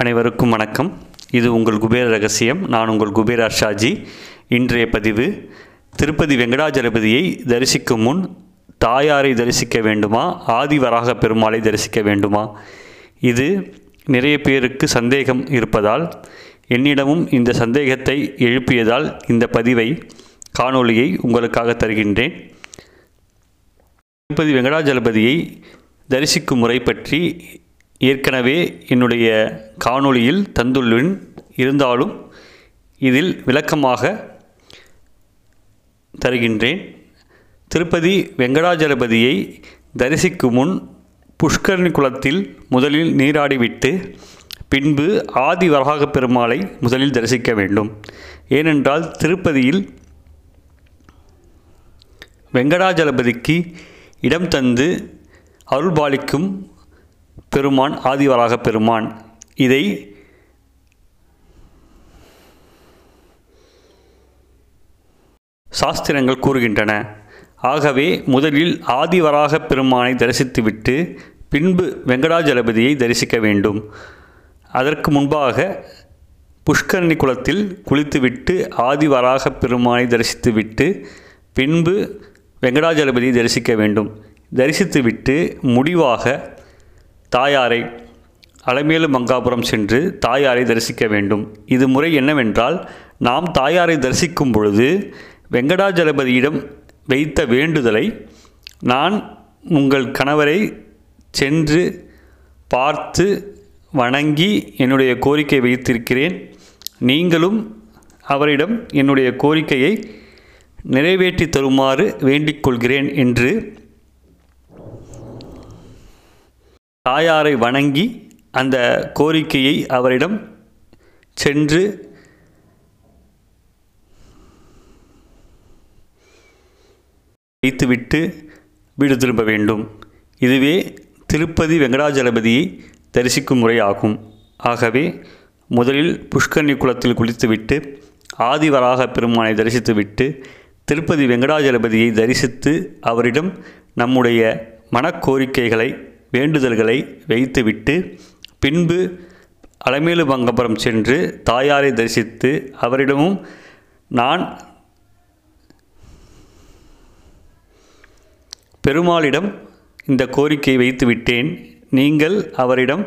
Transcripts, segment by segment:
அனைவருக்கும் வணக்கம். இது உங்கள் குபேர ரகசியம். நான் உங்கள் குபேர அர்ஷாஜி இன்றைய பதிவு திருப்பதி வெங்கடாஜலபதியை தரிசிக்கும் முன் தாயாரை தரிசிக்க வேண்டுமா? ஆதிவராக பெருமாளை தரிசிக்க வேண்டுமா? இது நிறைய பேருக்கு சந்தேகம் இருப்பதால் என்னிடமும் இந்த சந்தேகத்தை எழுப்பியதால் இந்த பதிவை காணொளியை உங்களுக்காக தருகின்றேன். திருப்பதி வெங்கடாஜலபதியை தரிசிக்கும் முறை பற்றி ஏற்கனவே என்னுடைய காணொளியில் தந்துள்ளேன் இருந்தாலும் இதில் விளக்கமாக தருகின்றேன். திருப்பதி வெங்கடாஜலபதியை தரிசிக்கும் முன் புஷ்கரணி குளத்தில் முதலில் நீராடிவிட்டு பின்பு ஆதி வராக பெருமாளை முதலில் தரிசிக்க வேண்டும். ஏனென்றால் திருப்பதியில் வெங்கடாஜலபதிக்கு இடம் தந்து அருள்பாலிக்கும் பெருமான் ஆதிவராக பெருமான். இதை சாஸ்திரங்கள் கூறுகின்றன. ஆகவே முதலில் ஆதிவராக பெருமானை தரிசித்துவிட்டு பின்பு வெங்கடாஜலபதியை தரிசிக்க வேண்டும். அதற்கு முன்பாக புஷ்கரணி குளத்தில் குளித்துவிட்டு ஆதிவராக பெருமானை தரிசித்துவிட்டு பின்பு வெங்கடாஜலபதியை தரிசிக்க வேண்டும். தரிசித்துவிட்டு முடிவாக தாயாரை அலமேலு மங்காபுரம் சென்று தாயாரை தரிசிக்க வேண்டும். இது முறை என்னவென்றால் நாம் தாயாரை தரிசிக்கும் பொழுது வெங்கடாஜலபதியிடம் வைத்த வேண்டுதலை நான் உங்கள் கணவரை சென்று பார்த்து வணங்கி என்னுடைய கோரிக்கை வைத்திருக்கிறேன். நீங்களும் அவரிடம் என்னுடைய கோரிக்கையை நிறைவேற்றி தருமாறு வேண்டிக் கொள்கிறேன் என்று தாயாரை வணங்கி அந்த கோரிக்கையை அவரிடம் சென்று வைத்துவிட்டு வீடு திரும்ப வேண்டும். இதுவே திருப்பதி வெங்கடாஜலபதியை தரிசிக்கும் முறையாகும். ஆகவே முதலில் புஷ்கரணி குளத்தில் குளித்துவிட்டு ஆதிவராக பெருமானை தரிசித்துவிட்டு திருப்பதி வெங்கடாஜலபதியை தரிசித்து அவரிடம் நம்முடைய மனக்கோரிக்கைகளை வேண்டுதல்களை வைத்துவிட்டு பின்பு அலமேலு மங்கபுரம் சென்று தாயாரை தரிசித்து அவரிடமும் நான் பெருமாளிடம் இந்த கோரிக்கை வைத்து விட்டேன் நீங்கள் அவரிடம்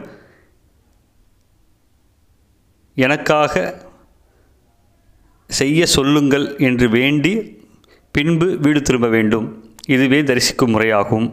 எனக்காக செய்ய சொல்லுங்கள் என்று வேண்டி பின்பு வீடு திரும்ப வேண்டும். இதுவே தரிசிக்கும் முறையாகும்.